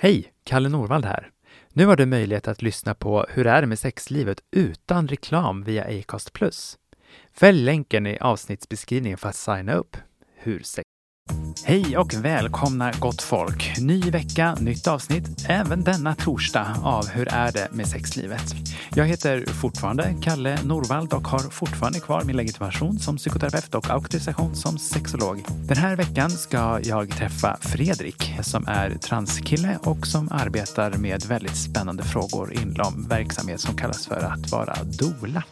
Hej! Kalle Norvald här. Nu har du möjlighet att lyssna på Hur är det med sexlivet utan reklam via Acast+. Fäll länken i avsnittsbeskrivningen för att signa upp. Hur Hej och välkomna gott folk! Ny vecka, nytt avsnitt, även denna torsdag av Hur är det med sexlivet? Jag heter fortfarande Kalle Norvald och har fortfarande kvar min legitimation som psykoterapeut och auktorisation som sexolog. Den här veckan ska jag träffa Fredrik som är transkille och som arbetar med väldigt spännande frågor inom verksamhet som kallas för att vara dola.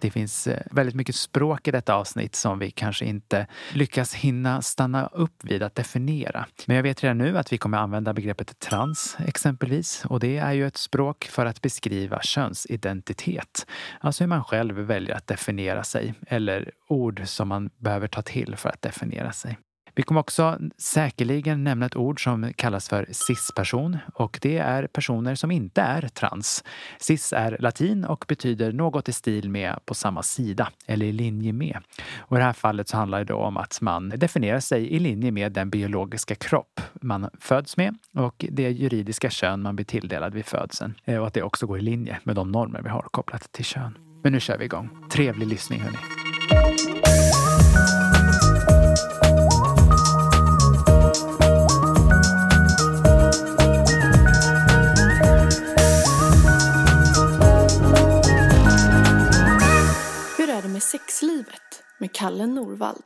Det finns eh, väldigt mycket språk i detta avsnitt som vi kanske inte lyckas hinna stanna upp vid att definiera. Men jag vet redan nu att vi kommer använda begreppet trans exempelvis och det är ju ett språk för att beskriva könsidentitet. Alltså hur man själv väljer att definiera sig eller ord som man behöver ta till för att definiera sig. Vi kommer också säkerligen nämna ett ord som kallas för cis-person och det är personer som inte är trans. Cis är latin och betyder något i stil med på samma sida eller i linje med. Och I det här fallet så handlar det då om att man definierar sig i linje med den biologiska kropp man föds med och det juridiska kön man blir tilldelad vid födseln. Eh, och att det också går i linje med de normer vi har kopplat till kön. Men nu kör vi igång. Trevlig lyssning hörni. Kalle Norvald.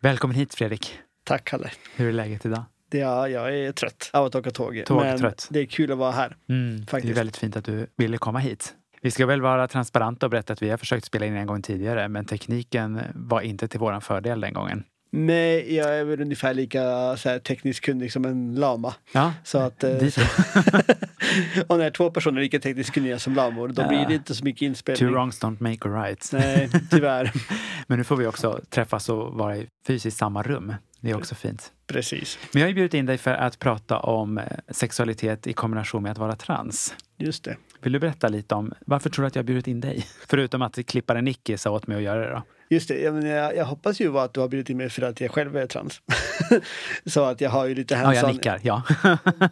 Välkommen hit Fredrik. Tack Kalle. Hur är läget idag? Det är, jag är trött av att åka tåg. Tågtrött. Men det är kul att vara här. Mm, det är väldigt fint att du ville komma hit. Vi ska väl vara transparenta och berätta att vi har försökt spela in en gång tidigare men tekniken var inte till våran fördel den gången. Nej, jag är väl ungefär lika här, tekniskt kunnig som en lama. Ja, så att, eh, och när två personer är lika tekniskt kunniga som lamor då ja. blir det inte så mycket inspelning. Two wrongs don't make a right. Nej, tyvärr. Men nu får vi också träffas och vara i fysiskt samma rum. Det är också fint. Precis. Men jag har bjudit in dig för att prata om eh, sexualitet i kombination med att vara trans. Just det. Vill du berätta lite om varför tror du att jag har bjudit in dig? Förutom att klipparen Nicky sa åt mig att göra det då. Just det, jag, jag, jag hoppas ju att du har bjudit in mig för att jag själv är trans. så att jag har ju lite hands-on, ja, jag nickar, ja.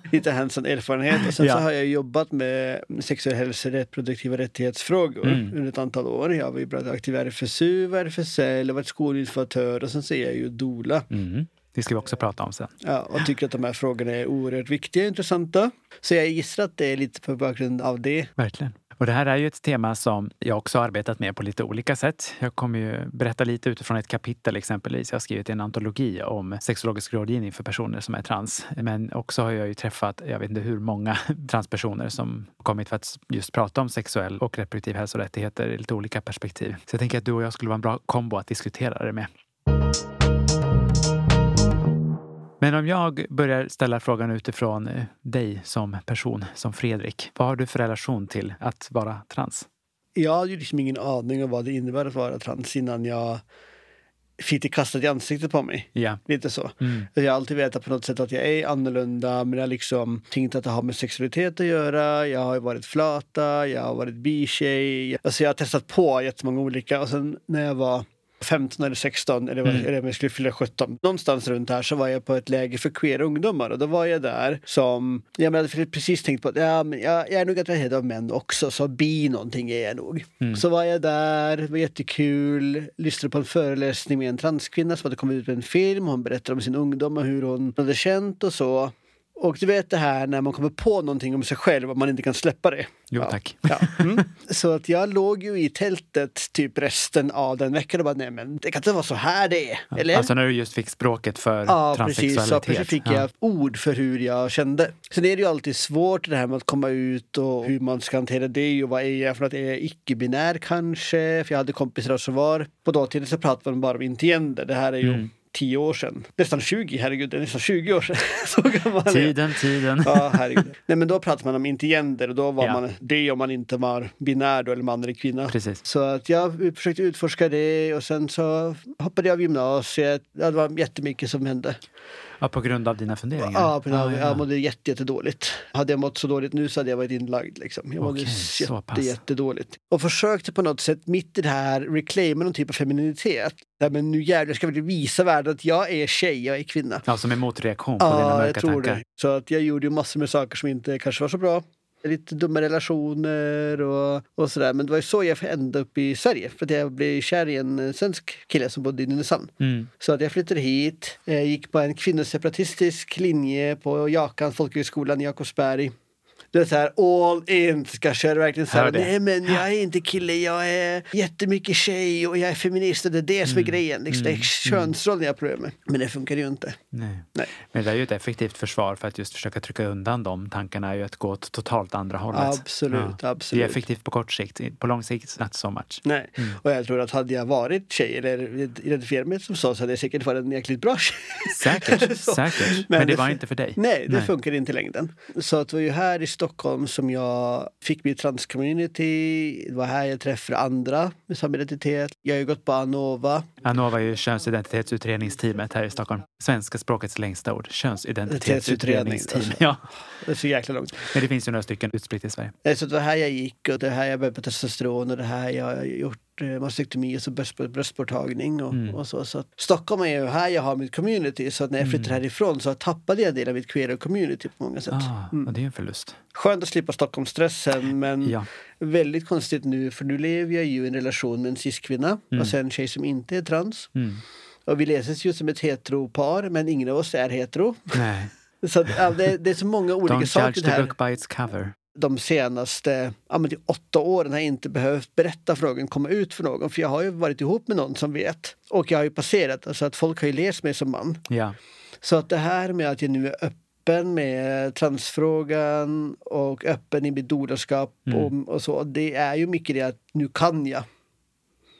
lite hands erfarenhet. Och sen ja. så har jag jobbat med sexuell hälsa och reproduktiva rättighetsfrågor mm. under ett antal år. Jag har varit aktiv i RFSU, RFSL, varit skolinformatör och sen så är jag ju dola. Mm. Det ska vi också prata om sen. Ja, och tycker att de här frågorna är oerhört viktiga och intressanta. Så jag gissar att det är lite på bakgrund av det. Verkligen. Och det här är ju ett tema som jag också arbetat med på lite olika sätt. Jag kommer ju berätta lite utifrån ett kapitel exempelvis. Jag har skrivit en antologi om sexologisk rådgivning för personer som är trans. Men också har jag ju träffat, jag vet inte hur många transpersoner som kommit för att just prata om sexuell och reproduktiv hälsorättigheter i lite olika perspektiv. Så jag tänker att du och jag skulle vara en bra kombo att diskutera det med. Men om jag börjar ställa frågan utifrån eh, dig som person, som Fredrik. Vad har du för relation till att vara trans? Jag hade ju liksom ingen aning om vad det innebär att vara trans innan jag fick det kastat i ansiktet på mig. Ja. Lite så. Mm. Jag har alltid vetat på något sätt att jag är annorlunda men jag har liksom tänkt att det har med sexualitet att göra. Jag har varit flata, jag har varit bitjej. Alltså jag har testat på jättemånga olika och sen när jag var 15 eller 16 eller, mm. eller om jag skulle fylla 17. Någonstans runt här så var jag på ett läger för queera ungdomar och då var jag där som, jag hade precis tänkt på att ja, men jag, jag är nog attraherad av män också så bi någonting är jag nog. Mm. Så var jag där, det var jättekul, lyssnade på en föreläsning med en transkvinna som hade kommit ut med en film, hon berättade om sin ungdom och hur hon hade känt och så. Och du vet det här när man kommer på någonting om sig själv och man inte kan släppa det. Jo, ja. tack. Ja. Mm. Så att jag låg ju i tältet typ resten av den veckan och bara, nej men det kan inte vara så här det är. Eller? Alltså när du just fick språket för ja, transsexualitet. Precis, så precis fick jag ord för hur jag kände. Sen är det ju alltid svårt det här med att komma ut och hur man ska hantera det och vad är jag för att är jag icke-binär kanske? För jag hade kompisar som var, på dåtiden så pratade man bara om intiender. Det här är ju mm tio år sedan. Nästan 20, herregud, det är nästan 20 år sedan. Så gammal tiden, tiden. Ja, herregud. Nej, men då pratade man om intigender och då var ja. man det om man inte var binär då, eller man eller kvinna. Precis. Så att jag försökte utforska det och sen så hoppade jag av gymnasiet. Ja, det var jättemycket som hände. Ja, på grund av dina funderingar? Ja, på grund av, Ah, jag mådde jätte, jättedåligt. Hade jag mått så dåligt nu så hade jag varit inlagd. Liksom. Jag mådde pass. jätte, jättedåligt. Och försökte på något sätt mitt i det här reclaima någon typ av femininitet. Nej, men nu jävlar ska vi visa världen att jag är tjej, jag är kvinna. Ja, som en motreaktion på dina Ja, jag mörka tror tankar. det. Så att jag gjorde ju massor med saker som inte kanske var så bra. Lite dumma relationer och, och sådär. Men det var ju så jag ända upp i Sverige. För att jag blev kär i en eh, svensk kille som bodde i Nynäshamn. Mm. Så att jag flyttade hit, eh, gick på en kvinnoseparatistisk linje på Jakans folkhögskolan i Jakobsberg. Det är så här all in, ska köra verkligen så här, nej men jag är inte kille, jag är jättemycket tjej och jag är feminist och det är det som är grejen. Liksom. Det är könsrollen jag har problem med. Men det funkar ju inte. Nej. Nej. Men det är ju ett effektivt försvar för att just försöka trycka undan de tankarna är ju att gå åt totalt andra hållet. Absolut, Det är absolut. effektivt på kort sikt, på lång sikt not so much. Nej, Mm. och jag tror att hade jag varit tjej eller identifierat mig som så så hade jag säkert varit en jäkligt bra tjej. Säkert, säkert. Men, det det var inte för dig. Nej, det Nej. funkar inte i längden. Så att det var ju här i Stockholm som jag fick mitt transcommunity. Det var här jag träffade andra med samma identitet. Jag har ju gått på Anova. Anova är ju könsidentitetsutredningsteamet här i Stockholm. Svenska språkets längsta ord. Könsidentitetsutredningsteam. Identitetsutredning. Ja, Det är så jäkla långt. men det finns ju några stycken utspritt i Sverige. Eh, Så det var här jag gick och det här jag började på testosteron och det här jag har gjort mastektomi och så bröst, bröstborttagning och, Mm. och så. så att Stockholm är ju här jag har mitt community så att när jag flyttade härifrån så tappade jag en del av mitt queer community på många sätt. Ah, Mm. det är en förlust. Skönt att slippa Stockholmsstressen men Ja. väldigt konstigt nu för nu lever jag ju i en relation med en cis-kvinna Mm. och sen en tjej som inte är trans. Mm. Och vi läses ju som ett heteropar men ingen av oss är hetero. Nej. Så att, ja, det, det är så många olika Don't saker judge the här. book by its cover. De senaste ja, men är åtta åren har jag inte behövt berätta för någon, komma ut för någon. För jag har ju varit ihop med någon som vet. Och jag har ju passerat, alltså att folk har ju läst mig som man. Ja. Så att det här med att jag nu är öppen med transfrågan och öppen i mitt dolarskap Mm. och, och så. Det är ju mycket det att nu kan jag.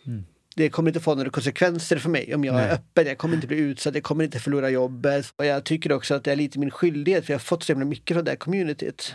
Mm. Det kommer inte få några konsekvenser för mig om jag är Nej. öppen. Jag kommer inte bli utsatt, jag kommer inte förlora jobbet. Och jag tycker också att det är lite min skyldighet för jag har fått så himla mycket från det här communityt.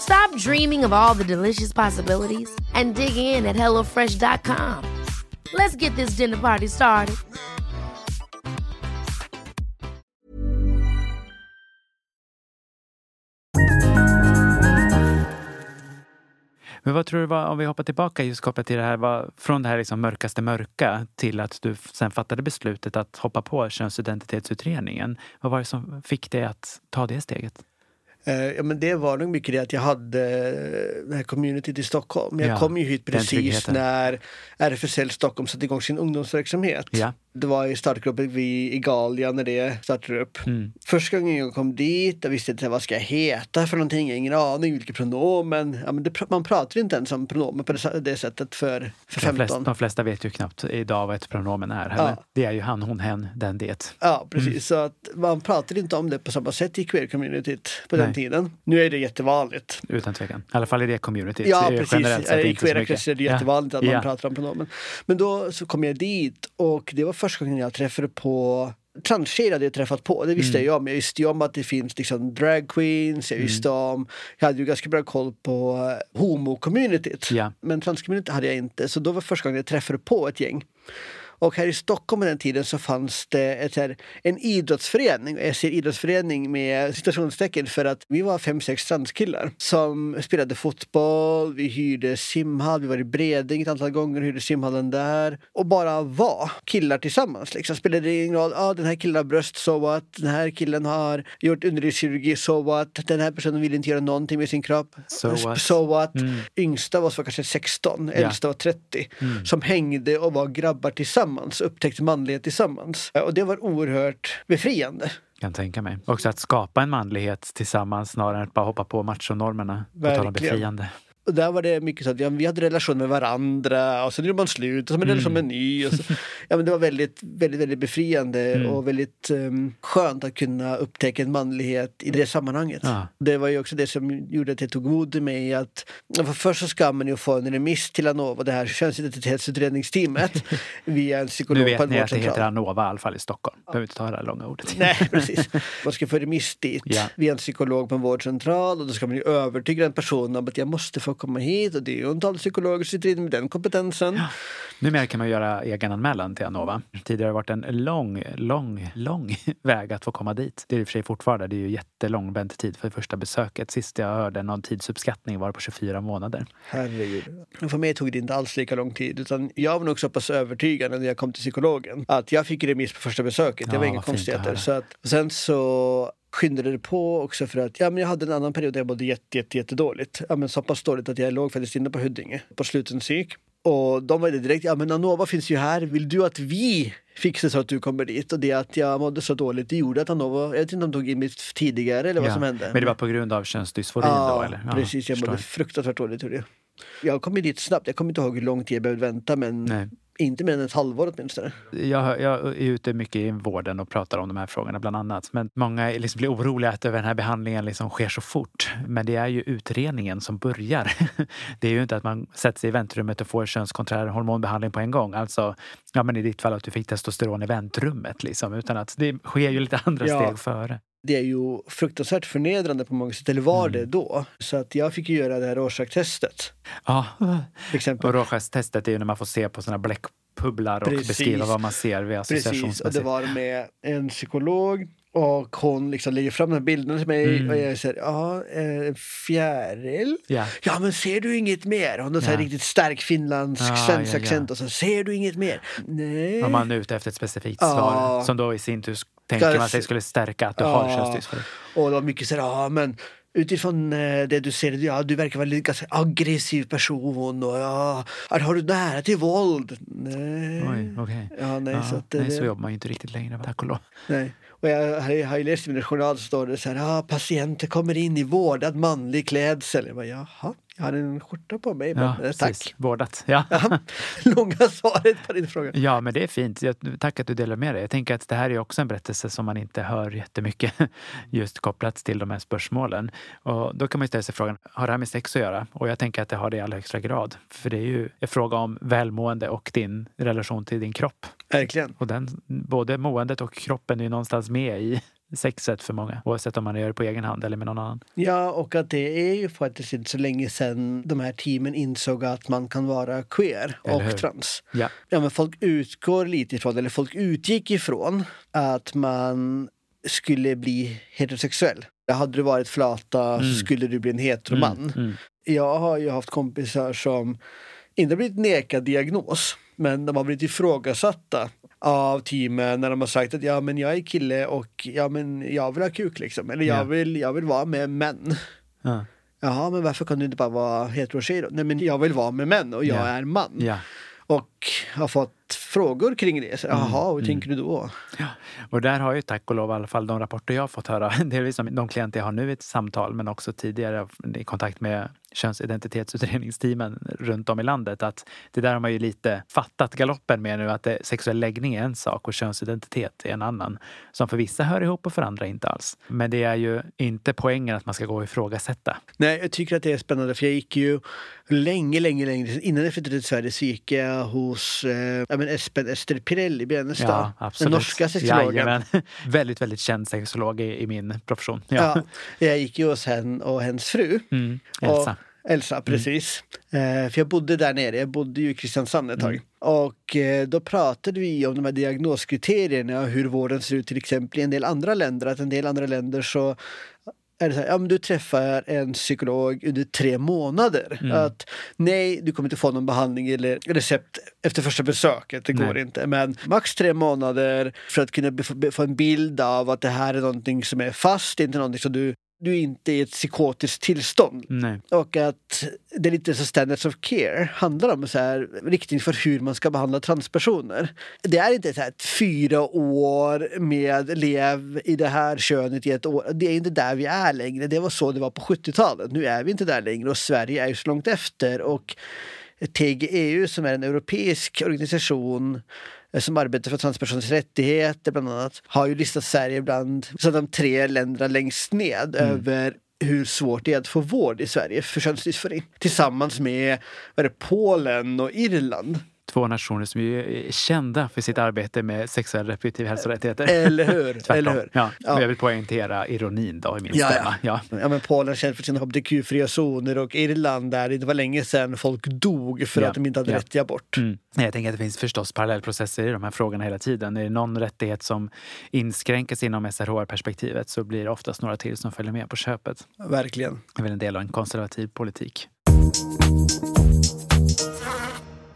Stop dreaming of all the delicious possibilities and dig in at HelloFresh.com. Let's get this dinner party started. Men vad tror du var, om vi hoppar tillbaka just kopplat till det här, var, från det här liksom mörkaste mörka till att du sen fattade beslutet att hoppa på könsidentitetsutredningen. Vad var det som fick dig att ta det steget? Eh, ja, men det var nog mycket det att jag hade eh, det här communityt i Stockholm. Jag Ja, kom ju hit precis när RFSL Stockholm satte igång sin ungdomsverksamhet. Ja. Det var i startgruppen vi i Galia när det startade upp. Mm. Första gången jag kom dit, jag visste inte vad ska jag heta för någonting, jag ingen aning vilket pronomen. Ja, men det, man pratar inte ens om pronomen på det, det sättet för, för De 15. flesta, de flesta vet ju knappt idag vad ett pronomen är. Ja. Det är ju han, hon, hen, den, det. Ja, precis. Mm. Så att man pratade inte om det på samma sätt i queer-communityt på den Nej. tiden. Nu är det jättevanligt. Utan tvekan. I alla fall i det communityt. Ja, Eh, precis. Generellt I queera kretsar är det Ja. jättevanligt att Ja. man pratar om pronomen. Men då så kom jag dit och det var första gången jag träffade på transtjejer hade jag träffat på, det visste jag om. Jag visste ju om att det finns liksom drag queens, jag visste om, jag hade ju ganska bra koll på uh, homo-communityt. Ja. Men transcommunity hade jag inte, så då var första gången jag träffade på ett gäng. Och här i Stockholm på den tiden så fanns det ett här, en idrottsförening. Och Jag ser idrottsförening med citationstecken för att vi var fem, sex transkillar som spelade fotboll, vi hyrde simhall, vi var i Bredäng ett antal gånger, hyrde simhallen där. Och bara var killar tillsammans. Liksom. Spelade ingen roll, ah, den här killen har bröst, so what? Den här killen har gjort underlivskirurgi, so what? Den här personen vill inte göra någonting med sin kropp, So what? So what? Yngsta var så kanske 16, äldsta var 30. Som hängde och var grabbar tillsammans, upptäckte manlighet tillsammans. Och det var oerhört befriande. Kan tänka mig. Också att skapa en manlighet tillsammans snarare än att bara hoppa på machonormerna. På tal om Verkligen. befriande. Och där var det mycket så att ja, vi hade relation med varandra och sen gjorde man slut och så hade man relation med en ny. Och så, ja, men det var väldigt, väldigt, väldigt befriande och väldigt um, skönt att kunna upptäcka en manlighet i det sammanhanget. Ja. Det var ju också det som gjorde att jag tog mod i mig att för först så ska man ju få en remiss till Anova, det här könsidentitetsutredningsteamet via en psykolog Nu på vet en ni att det vårdcentral. heter Anova i alla fall i Stockholm. Behöver inte ta det här långa ordet. Nej, precis. Man ska få remiss dit Ja. via en psykolog på en vårdcentral och då ska man ju övertyga den personen om att jag måste få komma hit och det är ju en tal psykologer som sitter inne med den kompetensen. Numera kan man göra egenanmälan till Anova. Tidigare har det varit en lång, lång, lång väg att få komma dit. Det är i och för sig fortfarande. Det är ju jättelång väntetid för första besöket. Sist jag hörde någon tidsuppskattning var det på 24 månader. Herregud. För mig tog det inte alls lika lång tid utan jag var nog så pass övertygad när jag kom till psykologen att jag fick remiss på första besöket. Det Ja, var inga konstigheter. Så att, sen så skyndade det på också för att ja, men jag hade en annan period där jag mådde jätte, jätte, jättedåligt. Ja, men så pass dåligt att jag låg faktiskt inne på Huddinge på sluten psyk. Och de var det direkt, ja men Anova finns ju här, vill du att vi fixar så att du kommer dit? Och det att jag mådde så dåligt, det gjorde att Anova, jag vet inte om de tog in mig tidigare eller vad Ja. som hände. Men det var på grund av könsdysforin ja, då? Eller? Ja, precis, jag förstår. mådde fruktansvärt dåligt det. Jag kom dit snabbt, jag kommer inte ihåg hur lång tid jag behövde vänta men Nej. Inte mer än ett halvår åtminstone. Jag, jag är ute mycket i vården och pratar om de här frågorna bland annat. Men många liksom blir oroliga att över den här behandlingen liksom sker så fort. Men det är ju utredningen som börjar. Det är ju inte att man sätter sig i väntrummet och får könskonträr hormonbehandling på en gång. Alltså, ja men i ditt fall att du fick testosteron i väntrummet liksom. Utan att det sker ju lite andra Ja. steg före. Det är ju fruktansvärt förnedrande på många sätt, eller var Mm. det då? Så att jag fick ju göra det här Rorschach-testet. Ja, Till exempel. och Rorschach-testet är ju när man får se på såna bläckbubblar och Precis. beskriva vad man ser vid Precis, och det associationsmässigt. var med en psykolog och hon liksom lägger fram den här bilden till mig Mm. och jag säger ja, eh, en fjäril? Ja. Ja men ser du inget mer? Hon har Ja. riktigt stark finländsk Ja, svensk ja. accent och så ser du inget mer? Nej. Om man är ute efter ett specifikt Ja. svar som då i sin tur tänker man sig skulle stärka att du har Ja. könsdysfori. Och det var mycket så här, ja men utifrån eh, det du ser, ja du verkar vara en ganska aggressiv person och ja, har du nära till våld? Nej. Oj, okej. Ja, nej, Ja, så att nej, det- så jobbar man ju inte riktigt längre, tack och lov. Nej. Och jag har, har ju läst i min journal så står det så här, ah, patienter kommer in i vårdad manlig klädsel. Jag bara, jaha, jag har en skjorta på mig, men Ja, eh, tack. precis. Vårdat. Ja. Ja, långa svaret på din fråga. ja, men det är fint. Jag, tack att du delar med dig. Jag tänker att det här är också en berättelse som man inte hör jättemycket just kopplat till de här spörsmålen. Och då kan man ju ställa sig frågan, har det här med sex att göra? Och jag tänker att det har det i allra högsta grad. För det är ju en fråga om välmående och din relation till din kropp. Verkligen. Och den, både måendet och kroppen är ju någonstans med i sexet för många. Oavsett om man gör det på egen hand eller med någon annan. Ja, och att det är ju faktiskt inte så länge sedan de här teamen insåg att man kan vara queer och trans. Ja. Ja, men folk utgår lite ifrån, eller folk utgick ifrån att man skulle bli heterosexuell. Hade du varit flata så skulle du bli en heteroman. Mm. Jag har ju haft kompisar som inte blivit nekad diagnos, men de har blivit ifrågasatta av teamen när de har sagt att ja men jag är kille och ja men jag vill ha kuk liksom. Eller jag, Ja. vill, jag vill vara med män. Ja. Jaha, men varför kan du inte bara vara hetero-tjej då? Nej men jag vill vara med män och jag Ja. är man. Och har fått frågor kring det. Så, Jaha, hur tänker du då? Ja, och där har ju tack och lov i alla fall de rapporter jag fått höra, delvis som de klienter jag har nu i ett samtal men också tidigare i kontakt med könsidentitetsutredningsteamen runt om i landet att det där har man ju lite fattat galoppen med nu att det, sexuell läggning är en sak och könsidentitet är en annan. Som för vissa hör ihop och för andra inte alls. Men det är ju inte poängen att man ska gå och ifrågasätta. Nej, jag tycker att det är spännande för jag gick ju länge, länge, länge innan jag flyttade till Sverige så gick jag hos eh, men Espen Ester Pirelli i Benestad. Ja, absolut. Den norska sexologen. Jajamän. väldigt, väldigt känd sexolog i, i min profession. Ja. jag gick ju hos henne och hennes fru. Mm, Elsa. Och, Elsa, precis. Mm. Eh, för jag bodde där nere, jag bodde ju i Kristiansand ett tag. Mm. Och eh, då pratade vi om de här diagnoskriterierna och hur vården ser ut till exempel i en del andra länder. Att en del andra länder så är det så här, ja, men du träffar en psykolog under tre månader. Mm. Att nej, du kommer inte få någon behandling eller recept efter första besöket. Det går inte. Men max tre månader för att kunna få en bild av att det här är någonting som är fast, inte någonting som du du är inte i ett psykotiskt tillstånd. Nej. Och att det är lite så standards of care handlar om så här, riktning för hur man ska behandla transpersoner. Det är inte så här fyra år med lev i det här könet i ett år. Det är inte där vi är längre. Det var så det var på 70-talet. Nu är vi inte där längre och Sverige är ju så långt efter. Och TGEU som är en europeisk organisation som arbetar för transpersoners rättigheter bland annat har ju listat Sverige bland så de tre länderna längst ned mm. över hur svårt det är att få vård i Sverige för könsdysfori. Tillsammans med vad det, Polen och Irland två nationer som är kända för sitt arbete med sexuell reproduktiv hälsorättigheter. Eller hur? Eller hur? Ja. ja. Jag vill poängtera ironin då i min ja, stämma. Ja. Ja. men Polen känd för sina hbtq-fria zoner och Irland där det var länge sedan folk dog för att de inte hade rätt till abort. Mm. Jag tänker att det finns förstås parallellprocesser i de här frågorna hela tiden. Är det någon rättighet som inskränks inom SRHR-perspektivet så blir det oftast några till som följer med på köpet. Verkligen. Det är väl en del av en konservativ politik.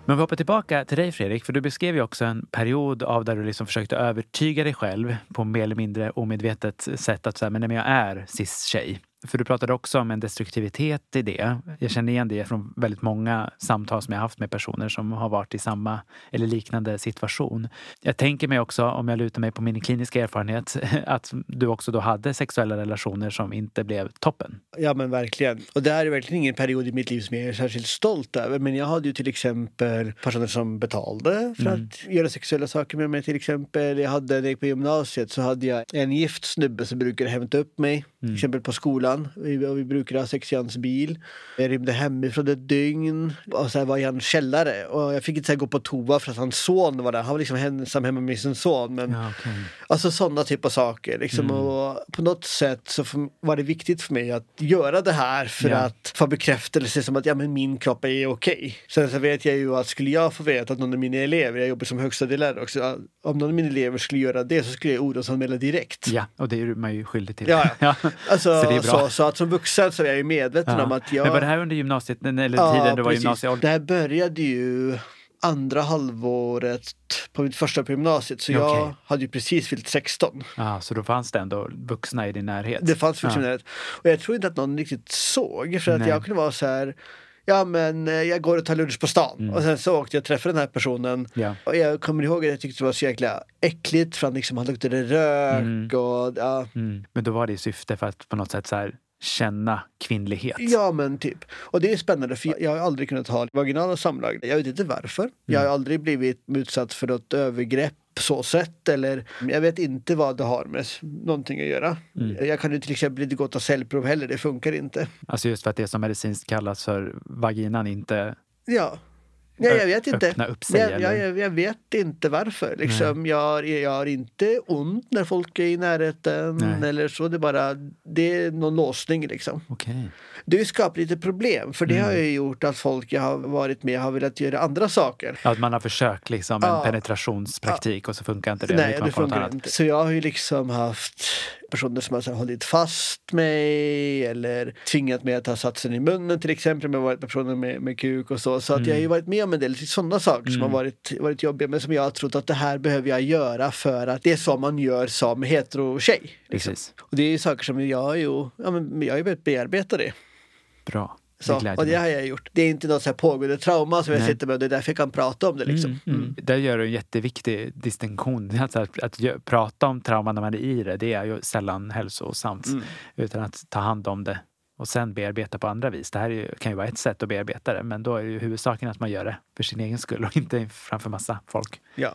Men vi hoppar tillbaka till dig Fredrik, för du beskrev ju också en period av där du liksom försökte övertyga dig själv på mer eller mindre omedvetet sätt att säga, men jag är cis-tjej. För du pratade också om en destruktivitet i det. Jag känner igen det från väldigt många samtal som jag haft med personer som har varit i samma eller liknande situation. Jag tänker mig också, om jag lutar mig på min kliniska erfarenhet, att du också då hade sexuella relationer som inte blev toppen. Ja men verkligen. Och det här är verkligen ingen period i mitt liv som jag är särskilt stolt över. Men jag hade ju till exempel personer som betalade för mm. att göra sexuella saker med mig till exempel. Jag hade, när jag gick på gymnasiet så hade jag en gift snubbe som brukade hämta upp mig, mm. till exempel på skolan skolan. Vi, vi brukade ha sex i hans bil. Jag rymde hemifrån ett dygn och så var i hans källare. Och jag fick inte gå på toa för att hans son var där. Han var liksom ensam hemma med sin son. Men, ja, okay. Alltså sådana typer av saker. Liksom. Mm. Och på något sätt så var det viktigt för mig att göra det här för ja. att få bekräftelse som att ja, men min kropp är okej. Okay. Sen så vet jag ju att skulle jag få veta att någon av mina elever, jag jobbar som högstadielärare också, om någon av mina elever skulle göra det så skulle jag orosanmäla direkt. Ja, och det är man ju skyldig till. Ja, ja. Alltså, så det är bra. Så, så att som vuxen så är jag ju medveten ja. om att jag... Men var det här under gymnasiet, eller ja, tiden du var gymnasieålder? Det här började ju andra halvåret på mitt första på gymnasiet. Så jag okay. hade ju precis fyllt 16. Ja, så då fanns det ändå vuxna i din närhet? Det fanns vuxna i närhet. Och jag tror inte att någon riktigt såg. För att Nej. jag kunde vara så här ja men eh, jag går och tar lunch på stan. Mm. Och sen så åkte jag och träffade den här personen. Ja. Och jag kommer ihåg att jag tyckte det var så jäkla äckligt för han, liksom, han luktade rök mm. och ja. Mm. Men då var det i syfte för att på något sätt så här känna kvinnlighet. Ja men typ. Och det är spännande för jag har aldrig kunnat ha vaginala samlag. Jag vet inte varför. Jag har mm. aldrig blivit utsatt för något övergrepp så sätt eller jag vet inte vad det har med någonting att göra. Mm. Jag kan ju till exempel inte gå och ta cellprov heller, det funkar inte. Alltså just för att det som medicinskt kallas för vaginan inte Ja. Ja, jag vet inte. Öppna upp sig, jag, jag, jag, vet inte varför. Liksom, jag, jag har inte ont när folk är i närheten Nej. eller så. Det är bara det är någon låsning. Liksom. Okay. Det har skapat lite problem för det mm. har ju gjort att folk jag har varit med har velat göra andra saker. att man har försökt liksom en ja. penetrationspraktik ja. och så funkar inte det. Nej, det funkar inte. Så jag har ju liksom haft personer som har så, hållit fast mig eller tvingat mig att ta satsen i munnen till exempel. Med varit personer med, med kuk och så. Så mm. att jag har ju mm. varit med om en del sådana saker mm. som har mm. varit, varit jobbiga men som jag har trott att det här behöver jag göra för att det är så man gör som hetero-tjej. Liksom. Och det är ju saker som jag, ju, ja, men jag har ju börjat bearbeta det. Bra. Så, det och det har jag gjort. Det är inte något så här pågående trauma som Nej. jag sitter med och det är därför jag kan prata om det. Liksom. Mm, mm. Där gör du en jätteviktig distinktion. Alltså att, att, att prata om trauma när man är i det, det är ju sällan hälsosamt. Mm. Utan att ta hand om det och sen bearbeta på andra vis. Det här är ju, kan ju vara ett sätt att bearbeta det, men då är ju huvudsaken att man gör det för sin egen skull och inte framför massa folk. Ja.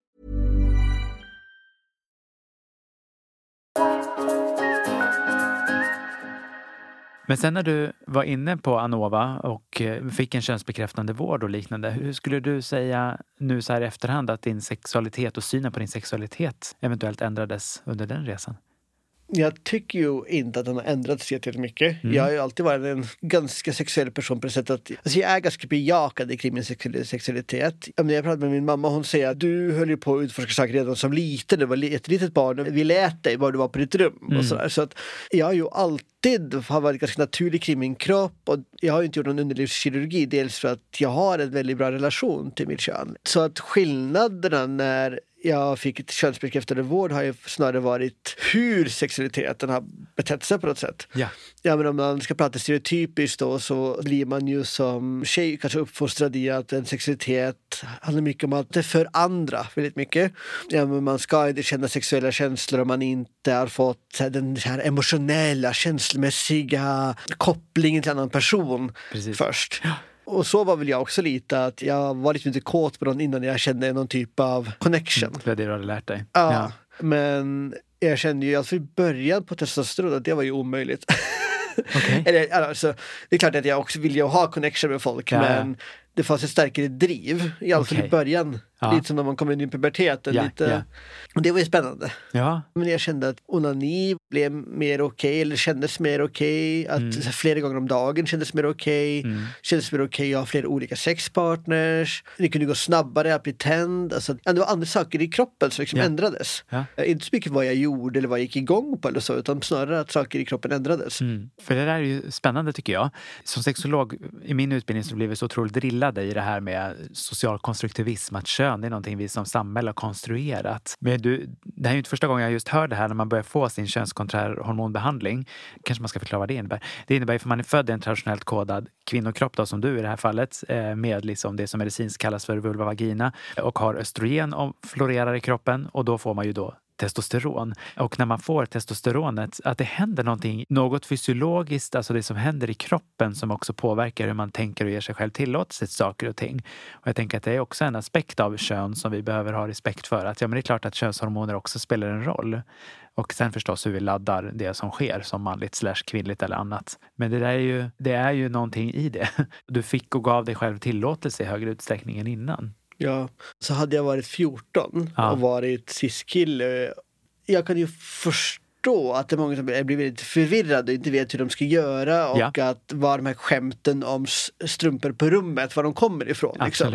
Men sen när du var inne på Anova och eh, fick en könsbekräftande vård och liknande, hur skulle du säga nu så här i efterhand att din sexualitet och synen på din sexualitet eventuellt ändrades under den resan? Jag tycker ju inte att den har ändrats jättemycket. Mm. Jag har ju alltid varit en ganska sexuell person på det sättet att alltså jag är ganska bejakande kring min sexualitet. Menar, jag pratar med min mamma hon säger att du höll ju på att utforska saker redan som liten. Du var ett litet barn. Vi lät dig var du var på ditt rum. Mm. Och sådär. Så att jag har ju alltid har varit ganska naturlig kring min kropp och jag har ju inte gjort någon underlivskirurgi. Dels för att jag har en väldigt bra relation till mitt kön. Så att skillnaderna när jag fick ett könsbekräftande vård har ju snarare varit hur sexualiteten har betett sig på något sätt. Ja. Ja, men om man ska prata stereotypiskt då så blir man ju som tjej kanske uppfostrad i att en sexualitet handlar mycket om att det är för andra väldigt mycket. Ja, men man ska inte känna sexuella känslor om man inte har fått den här emotionella, känslomässiga kopplingen till en annan person Precis. först. Och så var väl jag också lite, att jag var lite inte kåt på någon innan jag kände någon typ av connection. Det var det du hade lärt dig? Ja, men jag kände ju alltså i början på testosteron att det var ju omöjligt. Okej. Eller, alltså, det är klart att jag också vill ju ha connection med folk Ja, ja. men det fanns ett starkare driv, i alla fall Okej. i början. Ja. Lite som när man kommer in i puberteten. Ja, lite. ja. Och det var ju spännande. Ja, Men jag kände att onani blev mer okej, eller kändes mer okej. Att Mm. flera gånger om dagen kändes mer okej. Kändes mer okej att ha flera olika sexpartners. Det kunde gå snabbare att bli tänd. Alltså, det var andra saker i kroppen som liksom ändrades. Eh, Inte så mycket vad jag gjorde eller vad jag gick igång på eller så, utan snarare att saker i kroppen ändrades. Mm. För det där är ju spännande tycker jag. Som sexolog i min utbildning så blev vi så otroligt drillade i det här med social konstruktivism, att kön är någonting vi som samhälle har konstruerat. Men du, det här är ju inte första gången jag just hör det här när man börjar få sin könskonträr hormonbehandling. Kanske man ska förklara vad det innebär. Det innebär ju för man är född i en traditionellt kodad kvinnokropp då, som du i det här fallet eh, med liksom det som medicinskt kallas för vulva vagina och har östrogen och florerar i kroppen och då får man ju då testosteron. Och när man får testosteronet, att det händer någonting, något fysiologiskt, alltså det som händer i kroppen som också påverkar hur man tänker och ger sig själv tillåtelse till saker och ting. Och jag tänker att det är också en aspekt av kön som vi behöver ha respekt för. Att ja, men det är klart att könshormoner också spelar en roll. Och sen förstås hur vi laddar det som sker som manligt slash kvinnligt eller annat. Men det, där är ju, det är ju någonting i det. Du fick och gav dig själv tillåtelse i högre utsträckning än innan. Ja, så hade jag varit 14 Ja. och varit cis-kille. Jag kan ju förstå att det är många som blir väldigt förvirrade och inte vet hur de ska göra och Ja. att var de här skämten om strumpor på rummet, var de kommer ifrån. Liksom.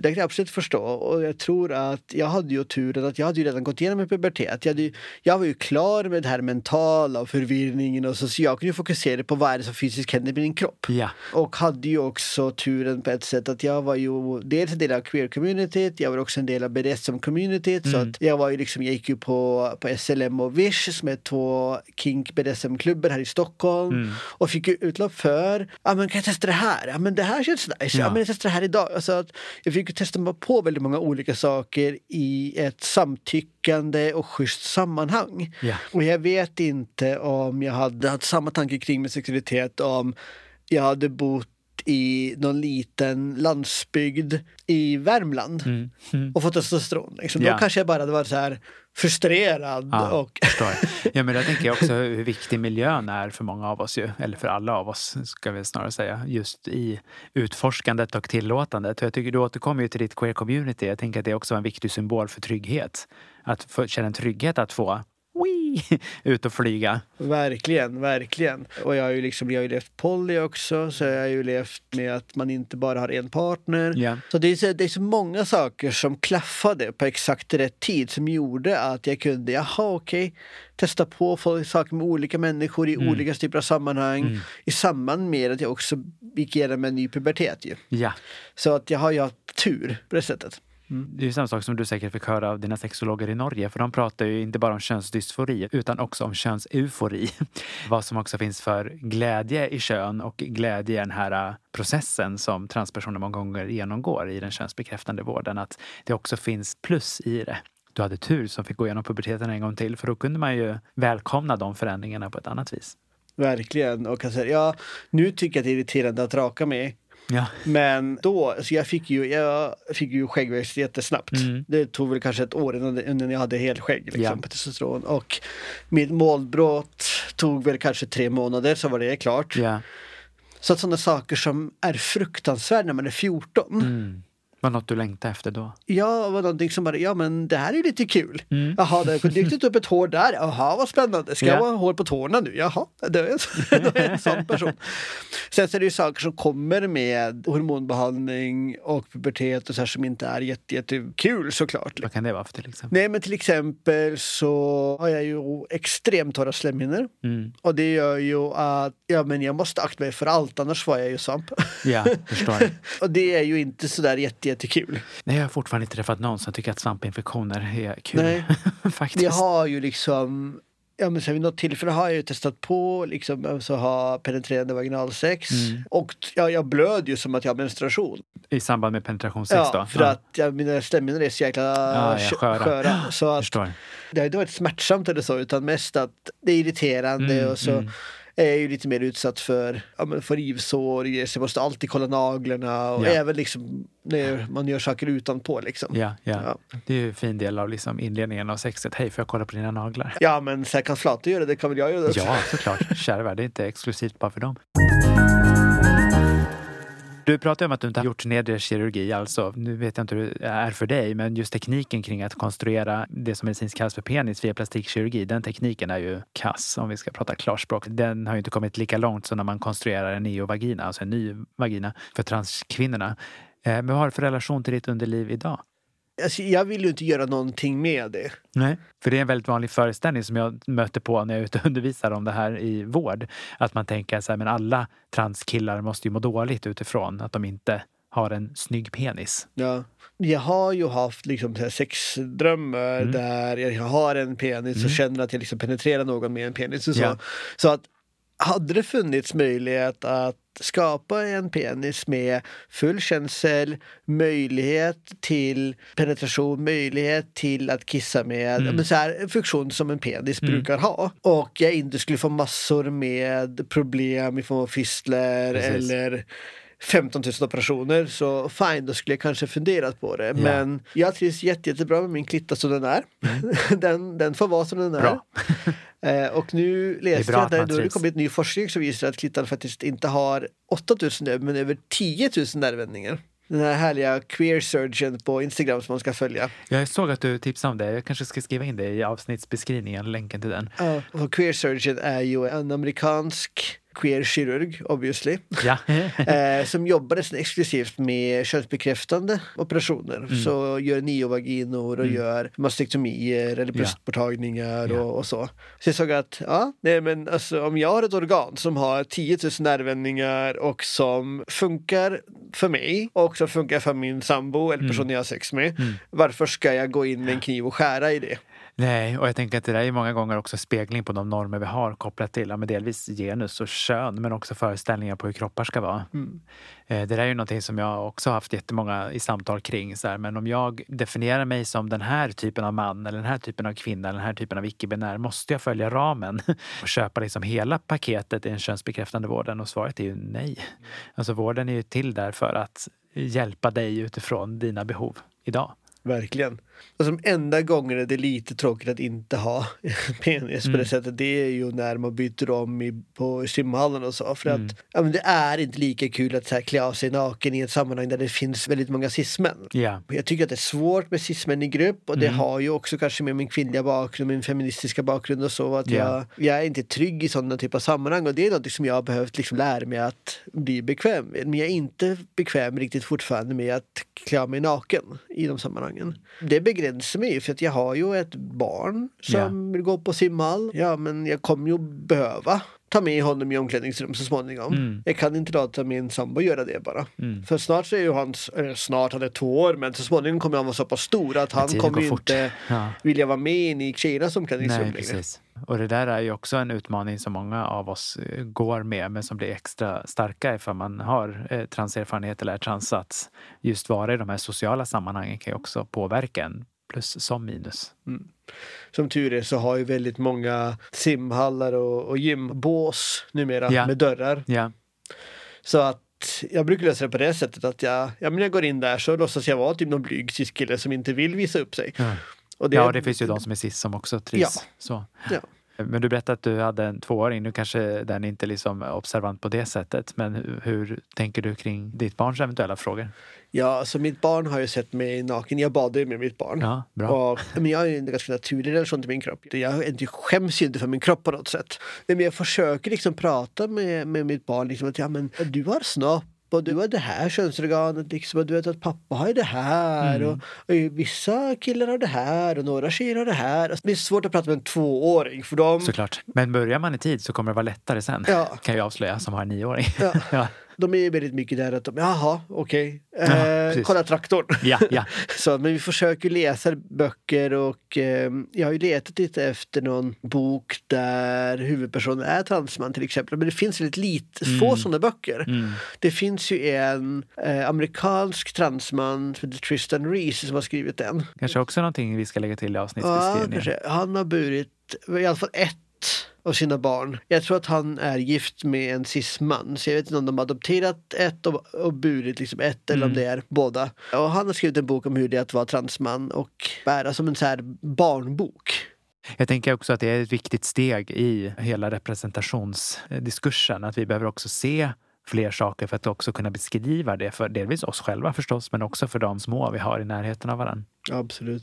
Det kan jag absolut förstå och jag tror att jag hade ju turen att jag hade ju redan gått igenom en pubertet. Jag, ju, jag var ju klar med det här mentala och förvirringen och så, så jag kunde fokusera på vad är det som fysiskt händer med din kropp. Ja. Och hade ju också turen på ett sätt att jag var ju dels en del av queer-communityt, jag var också en del av BDSM-communityt. Så Mm. att jag var ju liksom, jag gick ju på, på SLM och Vish som är två kink BDSM-klubbar här i Stockholm Mm. och fick utlopp för, ja men kan jag testa det här? Ja men det här känns nice, ja, Ja. men jag testar det här idag. Alltså att jag fick testa på väldigt många olika saker i ett samtyckande och schysst sammanhang. Ja. Och jag vet inte om jag hade haft samma tanke kring min sexualitet om jag hade bott i någon liten landsbygd i Värmland Mm. Mm. och fått testosteron. Liksom. Ja. Då kanske jag bara hade varit så här frustrerad. Ja, och... Ja, men jag tänker också hur viktig miljön är för många av oss ju, eller för alla av oss ska vi snarare säga, just i utforskandet och tillåtandet. Och jag tycker du återkommer ju till ditt queer community. Jag tänker att det också var en viktig symbol för trygghet. Att få känna en trygghet att få wii, ut och flyga. Verkligen, verkligen. Och jag har ju liksom, jag har ju levt poly också, så jag har ju levt med att man inte bara har en partner. Ja. Så det är, så det är så många saker som klaffade på exakt rätt tid som gjorde att jag kunde, jaha okej, testa på få saker med olika människor i Mm. olika typer av sammanhang i samband med att jag också gick igenom en ny pubertet ju. Ja, Så att jag har ju haft tur på det sättet det är ju samma sak som du säkert fick höra av dina sexologer i Norge. För de pratar ju inte bara om könsdysfori utan också om könseufori. Vad som också finns för glädje i kön och glädje i den här äh, processen som transpersoner många gånger genomgår i den könsbekräftande vården. Att det också finns plus i det. Du hade tur som fick gå igenom puberteten en gång till för då kunde man ju välkomna de förändringarna på ett annat vis. Verkligen. Och alltså, ja, nu tycker jag att det är irriterande att raka mig. Ja, Men då, så jag fick ju, jag fick ju skäggväxt jättesnabbt. Mm. Det tog väl kanske ett år innan, innan jag hade helskägg liksom, Ja. på testosteron. Och mitt målbrott tog väl kanske tre månader så var det klart. ja. Så att sådana saker som är fruktansvärda när man är 14. Mm. Var något du längtade efter då? Ja, var någonting som bara, ja men det här är ju lite kul. Mm. Jaha, det har dykt upp ett hår där. Jaha, vad spännande. Ska Ja. jag ha hår på tårna nu? Jaha, det är, en- är en sån person. Sen så är det ju saker som kommer med hormonbehandling och pubertet och så här som inte är jätte, jättekul såklart. Vad kan det vara för till exempel? Nej men till exempel så har jag ju extremt torra slemhinnor. Mm. Och det gör ju att ja, men jag måste akta mig för allt annars får jag ju svamp. Ja, förstår. och det är ju inte sådär jätte, jättekul. Nej, jag har fortfarande inte träffat någon som tycker att svampinfektioner är kul. Nej. Faktiskt. Jag har ju liksom Ja men sen vid något tillfälle har jag ju testat på liksom alltså ha penetrerande vaginalsex Mm. och ja, jag blöd ju som att jag har menstruation. I samband med penetrationssex Ja, då? för att ja, mina slemhinnor är så jäkla Ja, ja, skö- sköra. sköra. Så att det har inte varit smärtsamt eller så utan mest att det är irriterande Mm, och så mm. Är ju lite mer utsatt för, ja, men för rivsår, så måste alltid kolla naglarna och Ja. även liksom när man gör saker utanpå liksom. Ja, ja. Ja. Det är ju en fin del av liksom inledningen av sexet. Hej, får jag kolla på dina naglar? Ja men så här kan Flate göra det kan väl jag göra det. Ja, såklart. Kära värld, det är inte exklusivt bara för dem. Du pratar om att du inte har gjort nedre kirurgi, alltså. Nu vet jag inte hur det är för dig, men just tekniken kring att konstruera det som medicinskt kallas för penis via plastikkirurgi, den tekniken är ju kass om vi ska prata klarspråk. Den har ju inte kommit lika långt som när man konstruerar en neovagina, alltså en ny vagina för transkvinnorna. Eh, men vad har du för relation till ditt underliv idag? Alltså, jag vill ju inte göra någonting med det. Nej. För det är en väldigt vanlig föreställning som jag möter på när jag är ute och undervisar om det här i vård. Att man tänker så här, men alla transkillar måste ju må dåligt utifrån att de inte har en snygg penis. Ja. Jag har ju haft liksom sexdrömmar Mm. där jag har en penis och känner att jag liksom penetrerar någon med en penis och så. Ja. Så att hade det funnits möjlighet att skapa en penis med full känsel, möjlighet till penetration, möjlighet till att kissa med, Mm. men så här, en funktion som en penis Mm. brukar ha. Och jag inte skulle få massor med problem i form av fistler Precis. eller 15 000 operationer så fine, då skulle jag kanske funderat på det. Ja. Men jag trivs jätte, jättebra med min klitta som den är. den, den får vara som den är. Eh, och nu läste jag man det, kommit ny forskning som visar att klittan faktiskt inte har 8000 nerv men över 10 000 nervvändningar. Den här härliga queer surgeon på Instagram som man ska följa. Jag såg att du tipsade om det. Jag kanske ska skriva in det i avsnittsbeskrivningen, länken till den. Ja, och queer surgeon är ju en amerikansk queer kirurg obviously. Ja. eh, som jobbar nästan exklusivt med könsbekräftande operationer. Mm. Så gör neovaginor och gör mastektomier eller bröstborttagningar Ja. och, och så. Så jag såg att, ja, nej men alltså om jag har ett organ som har 10 000 nervvändningar och som funkar för mig och som funkar för min sambo eller personen jag har sex med. Varför ska jag gå in med en kniv och skära i det? Nej, och jag tänker att det där är många gånger också spegling på de normer vi har kopplat till ja, men delvis genus och kön, men också föreställningar på hur kroppar ska vara. Mm. Eh, Det där är ju någonting som jag också haft jättemånga i samtal kring. Så här, men om jag definierar mig som den här typen av man eller den här typen av kvinna eller den här typen av icke-binär, måste jag följa ramen och köpa liksom hela paketet i den könsbekräftande vården? Och svaret är ju nej. Alltså vården är ju till där för att hjälpa dig utifrån dina behov idag. Verkligen. Och som enda gången det är lite tråkigt att inte ha penis på Mm. det sättet det är ju när man byter om i, på simhallen och så. För Mm. att ja, men det är inte lika kul att så här, klä av sig naken i ett sammanhang där det finns väldigt många cismän. Ja. Jag tycker att det är svårt med cismän i grupp och det Mm. har ju också kanske med min kvinnliga bakgrund, min feministiska bakgrund och så att Ja. jag, jag är inte trygg i sådana typer av sammanhang och det är något som jag har behövt liksom lära mig att bli bekväm med. Men jag är inte bekväm riktigt fortfarande med att klä av mig naken i de sammanhangen. Det begränsar mig för att jag har ju ett barn som vill gå på simhall. Ja men jag kommer ju behöva ta med honom i omklädningsrum så småningom. Mm. Jag kan inte låta min sambo göra det bara. Mm. För snart så är ju eller snart, han är två år, men så småningom kommer han vara så pass stor att han kommer inte Ja. vilja vara med in i tjejernas omklädningsrum längre. Och det där är ju också en utmaning som många av oss eh, går med, men som blir extra starka ifall man har eh, transerfarenhet eller är trans. Att just vara i de här sociala sammanhangen kan ju också påverka en, plus som minus. Som tur är så har ju väldigt många simhallar och, och gymbås numera Ja. med dörrar. Ja, Så att jag brukar lösa det på det sättet att jag, ja, men jag går in där så låtsas jag vara typ någon blyg cis-kille som inte vill visa upp sig. Ja. Och ja, det finns ju de som är cis som också trivs Ja. så. Ja. Men du berättade att du hade en tvååring. Nu kanske den inte liksom observant på det sättet. Men hur, hur tänker du kring ditt barns eventuella frågor? Ja, så mitt barn har ju sett mig naken. Jag badar ju med mitt barn. Ja, bra. Och, men jag har ju en ganska naturlig relation till min kropp. Jag skäms ju inte för min kropp på något sätt. Men jag försöker liksom prata med, med mitt barn. Liksom att ja, men, du har snopp och du har det här könsorganet. Liksom, och du vet att pappa har det här. Mm. Och, och vissa killar har det här och några tjejer har det här. Alltså, det är svårt att prata med en tvååring för de, Såklart. Men börjar man i tid så kommer det vara lättare sen. Ja. Kan jag avslöja som har en nioåring. Ja. ja. De är väldigt mycket där att de, jaha, okej, Ja, eh, kolla traktorn. Ja, ja. Så, men vi försöker läsa böcker och eh, jag har ju letat lite efter någon bok där huvudpersonen är transman till exempel. Men det finns väldigt lite, få Mm. sådana böcker. Mm. Det finns ju en eh, amerikansk transman som heter Tristan Reese som har skrivit den. Kanske också någonting vi ska lägga till i Ja, avsnittsbeskrivningen. kanske. Han har burit i alla fall ett av sina barn. Jag tror att han är gift med en cisman. Så jag vet inte om de har adopterat ett och, och burit liksom ett eller om Mm. det är båda. Och han har skrivit en bok om hur det är att vara transman och bära som en så här barnbok. Jag tänker också att det är ett viktigt steg i hela representationsdiskursen. Att vi behöver också se fler saker för att också kunna beskriva det för delvis oss själva förstås, men också för de små vi har i närheten av varandra. Absolut.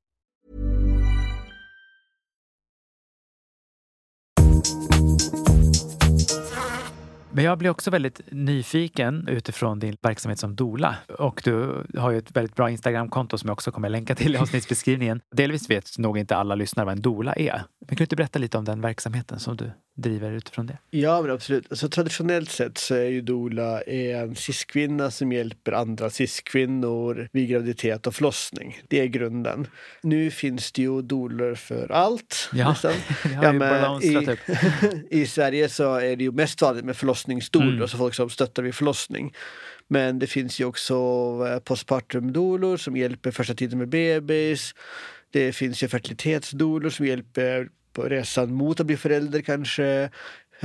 Men jag blir också väldigt nyfiken utifrån din verksamhet som dola. Och du har ju ett väldigt bra Instagramkonto som jag också kommer länka till i avsnittsbeskrivningen. Delvis vet nog inte alla lyssnare vad en dola är. Men kan du inte berätta lite om den verksamheten som du driver utifrån det? Ja, men absolut. Alltså, traditionellt sett så är ju doula en cis-kvinna som hjälper andra cis-kvinnor vid graviditet och förlossning. Det är grunden. Nu finns det ju doulor för allt. Ja, nästan. ju men i, upp. I Sverige så är det ju mest vanligt med förlossning förlossningsdoulor, Mm. alltså folk som stöttar vid förlossning. Men det finns ju också eh, postpartum-doulor som hjälper första tiden med bebis. Det finns ju fertilitetsdoulor som hjälper på resan mot att bli förälder kanske.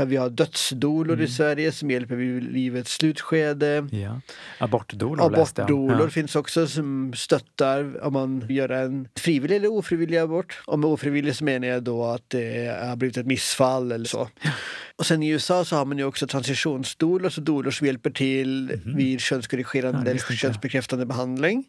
Vi har dödsdoulor i Sverige som hjälper vid livets slutskede. Ja. Abortdolor. Abortdolor Ja. finns också som stöttar om man gör en frivillig eller ofrivillig abort. Och med ofrivillig så menar jag då att det har blivit ett missfall eller så. Och sen i USA så har man ju också transitionsdolor, så dolor som hjälper till vid Ja, könskorrigerande det eller könsbekräftande behandling.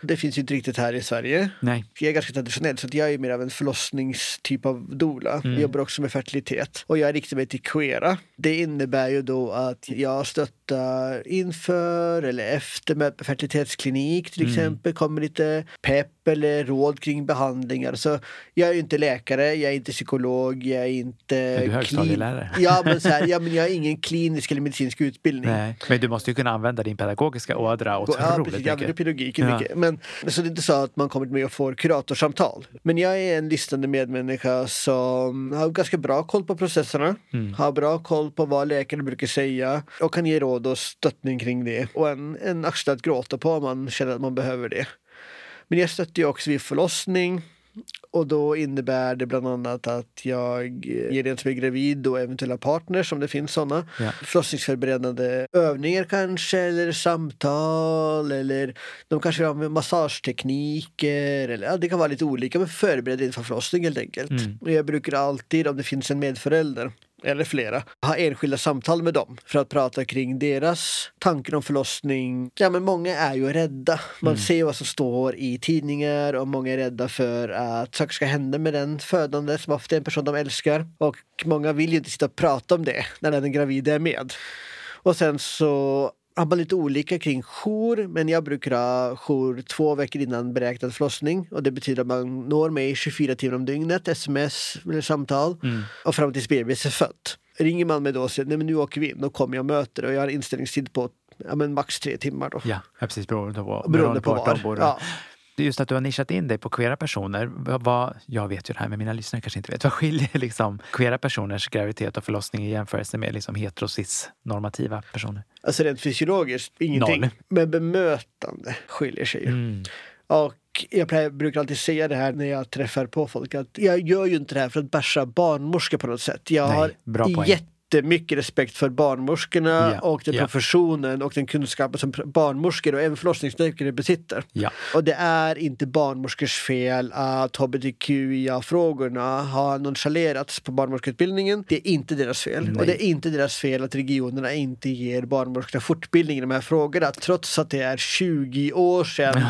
Det finns ju inte riktigt här i Sverige. Nej. Jag är ganska traditionell så jag är mer av en förlossningstyp av doula. Mm. Jag jobbar också med fertilitet. Och jag riktar mig till queera. Det innebär ju då att jag stöttar inför eller efter med fertilitetsklinik till Mm. exempel. Kommer lite pepp eller råd kring behandlingar. Så jag är ju inte läkare, jag är inte psykolog, jag är inte... Är du högstadielärare? Ja, men, så här, ja, men jag har ingen klinisk eller medicinsk utbildning. Nej. Men du måste ju kunna använda din pedagogiska ådra Ja, otroligt precis. Jag använder mycket. pedagogiken Ja. mycket. Men, så det är inte så att man kommer med och får kuratorsamtal. Men jag är en lyssnande medmänniska som har ganska bra koll på processerna. Mm. Har bra koll på vad läkare brukar säga och kan ge råd och stöttning kring det. Och en, en axel att gråta på om man känner att man behöver det. Men jag stöttar ju också vid förlossning. Och då innebär det bland annat att jag ger den som är gravid och eventuella partners om det finns sådana. Ja. Förlossningsförberedande övningar kanske eller samtal eller de kanske vill ha med massagetekniker eller ja, det kan vara lite olika men förbereda inför förlossning helt enkelt. Mm. Och jag brukar alltid om det finns en medförälder eller flera, ha enskilda samtal med dem för att prata kring deras tankar om förlossning. Ja, men många är ju rädda. Man Mm. ser vad som står i tidningar och många är rädda för att saker ska hända med den födande som ofta är en person de älskar. Och många vill ju inte sitta och prata om det när den gravida är med. Och sen så man lite olika kring jour, men jag brukar ha jour två veckor innan beräknad förlossning och det betyder att man når mig 24 timmar om dygnet, sms eller samtal Mm. och fram tills bebis är fött. Ringer man mig då och säger nej men nu åker vi in, då kommer jag och möter och jag har inställningstid på ja, men max tre timmar då. Ja, precis. Beroende på, Beroende på var. Ja. Just att du har nischat in dig på queera personer. Vad, jag vet ju det här, men mina lyssnare kanske inte vet. Vad skiljer liksom queera personers graviditet och förlossning i jämförelse med liksom heterosis-normativa personer? Alltså rent fysiologiskt, ingenting. Noll. Men bemötande skiljer sig ju. Mm. Och jag brukar alltid säga det här när jag träffar på folk att jag gör ju inte det här för att basha barnmorskor på något sätt. Jag Nej, har bra poäng. Jättemycket respekt för barnmorskorna Ja, och den ja. professionen och den kunskapen som barnmorskor och även förlossningsläkare besitter. Ja. Och det är inte barnmorskors fel att hbtqia-frågorna har nonchalerats på barnmorskeutbildningen. Det är inte deras fel. Nej. Och det är inte deras fel att regionerna inte ger barnmorskorna fortbildning i de här frågorna trots att det är 20 år sedan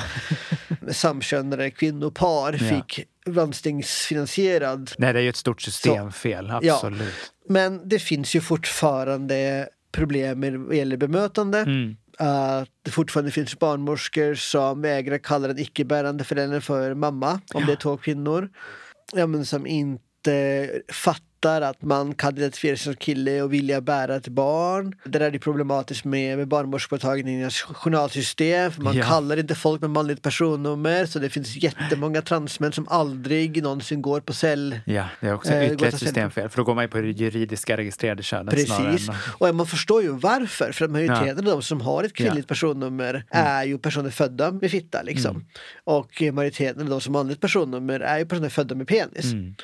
samkönade kvinnopar Ja. fick landstingsfinansierad Nej, det är ju ett stort systemfel, Ja. absolut. Men det finns ju fortfarande problem med vad gäller bemötande. Mm. Att det fortfarande finns barnmorskor som vägrar kalla den icke-bärande föräldern för mamma om det är två kvinnor. Ja, men som inte fattar att man kan identifiera sig som kille och vilja bära ett barn. Där är det problematiskt med, med barnmorskemottagningens journalsystem. Man Ja. kallar inte folk med manligt personnummer så det finns jättemånga transmän som aldrig någonsin går på cell Ja, det är också Eh, ytterligare ett systemfel. För då går man ju på det juridiska registrerade könet Precis. än... Och man förstår ju varför. För att majoriteten Ja. av de som har ett kvinnligt personnummer är ju personer födda med fitta. Liksom. Mm. Och majoriteten av de som har manligt personnummer är ju personer födda med penis. Mm.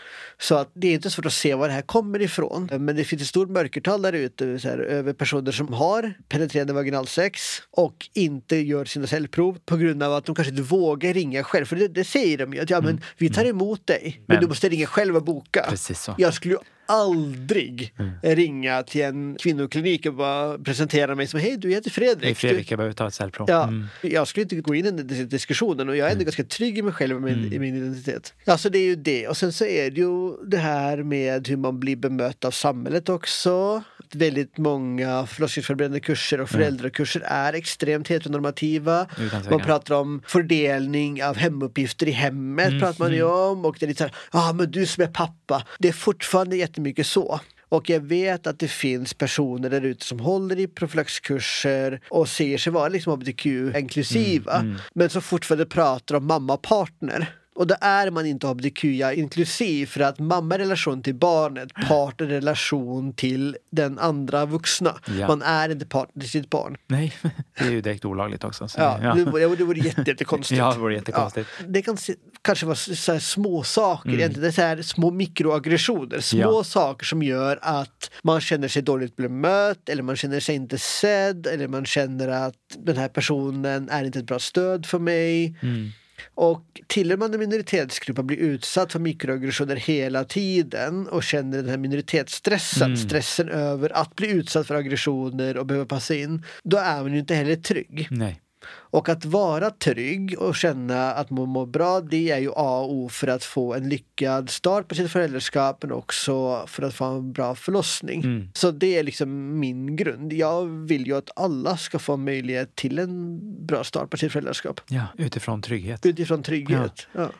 Så att det är inte svårt att se var det här kommer ifrån. Men det finns ett stort mörkertal där ute så här, över personer som har penetrerande vaginalsex och inte gör sina cellprov på grund av att de kanske inte vågar ringa själv. För det, det säger de ju att ja, men vi tar emot dig men, Mm. Men- du måste ringa själv och boka. Precis så. Jag skulle aldrig ringa till en kvinnoklinik och bara presentera mig som hej du heter Fredrik. Hej Fredrik, jag behöver ta ett cellprov. Ja, Mm. Jag skulle inte gå in i den dis- diskussionen och jag är ändå ganska trygg i mig själv och min, Mm. i min identitet. Alltså det är ju det. Och sen så är det ju det här med hur man blir bemött av samhället också. Väldigt många förlossningsförberedande kurser och föräldrakurser är extremt heteronormativa. Man pratar om fördelning av hemuppgifter i hemmet Mm, pratar man ju om och det är lite så här, ja ah, men du som är pappa. Det är fortfarande jättemycket så. Och jag vet att det finns personer där ute som håller i profylaxkurser och säger sig vara liksom hbtq-inklusiva Mm, mm. men som fortfarande pratar om mamma-partner. Och då är man inte hbtqia inklusiv för att mamma är relation till barnet, partner är relation till den andra vuxna. Ja. Man är inte partner till sitt barn. Nej, det är ju direkt olagligt också. Så, Ja, Det, vore- det vore jätte- jättekonstigt. Ja, det vore jättekonstigt. Ja, det kan se, kanske vara så små saker, Mm. det är så här små mikroaggressioner. Små Ja. saker som gör att man känner sig dåligt bemött eller man känner sig inte sedd eller man känner att den här personen är inte ett bra stöd för mig. Mm. Och tillhör man en minoritetsgrupp och blir utsatt för mikroaggressioner hela tiden och känner den här minoritetsstressen, Mm. stressen över att bli utsatt för aggressioner och behöva passa in, då är man ju inte heller trygg. Nej. Och att vara trygg och känna att man mår bra, det är ju A och O för att få en lyckad start på sitt föräldraskap men också för att få en bra förlossning. Mm. Så det är liksom min grund. Jag vill ju att alla ska få möjlighet till en bra start på sitt föräldraskap. Ja, utifrån trygghet. Utifrån trygghet. Ja.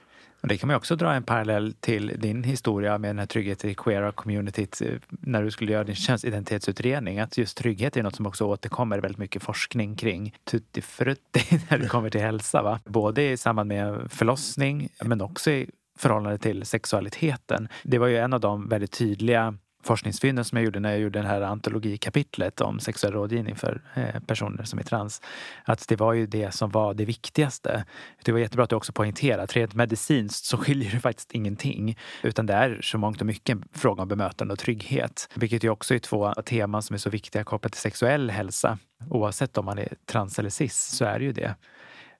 Och det kan man också dra en parallell till din historia med den här tryggheten i queera communityt eh, när du skulle göra din könsidentitetsutredning. Att just trygghet är något som också återkommer väldigt mycket forskning kring tutti frutti när det kommer till hälsa. Va? Både i samband med förlossning men också i förhållande till sexualiteten. Det var ju en av de väldigt tydliga forskningsfynden som jag gjorde när jag gjorde det här antologikapitlet om sexuell rådgivning för eh, personer som är trans. Att det var ju det som var det viktigaste. Det var jättebra att du också poängterade att rent medicinskt så skiljer det faktiskt ingenting. Utan det är så mångt och mycket en fråga om bemötande och trygghet. Vilket ju också är två teman som är så viktiga kopplat till sexuell hälsa. Oavsett om man är trans eller cis så är det ju det.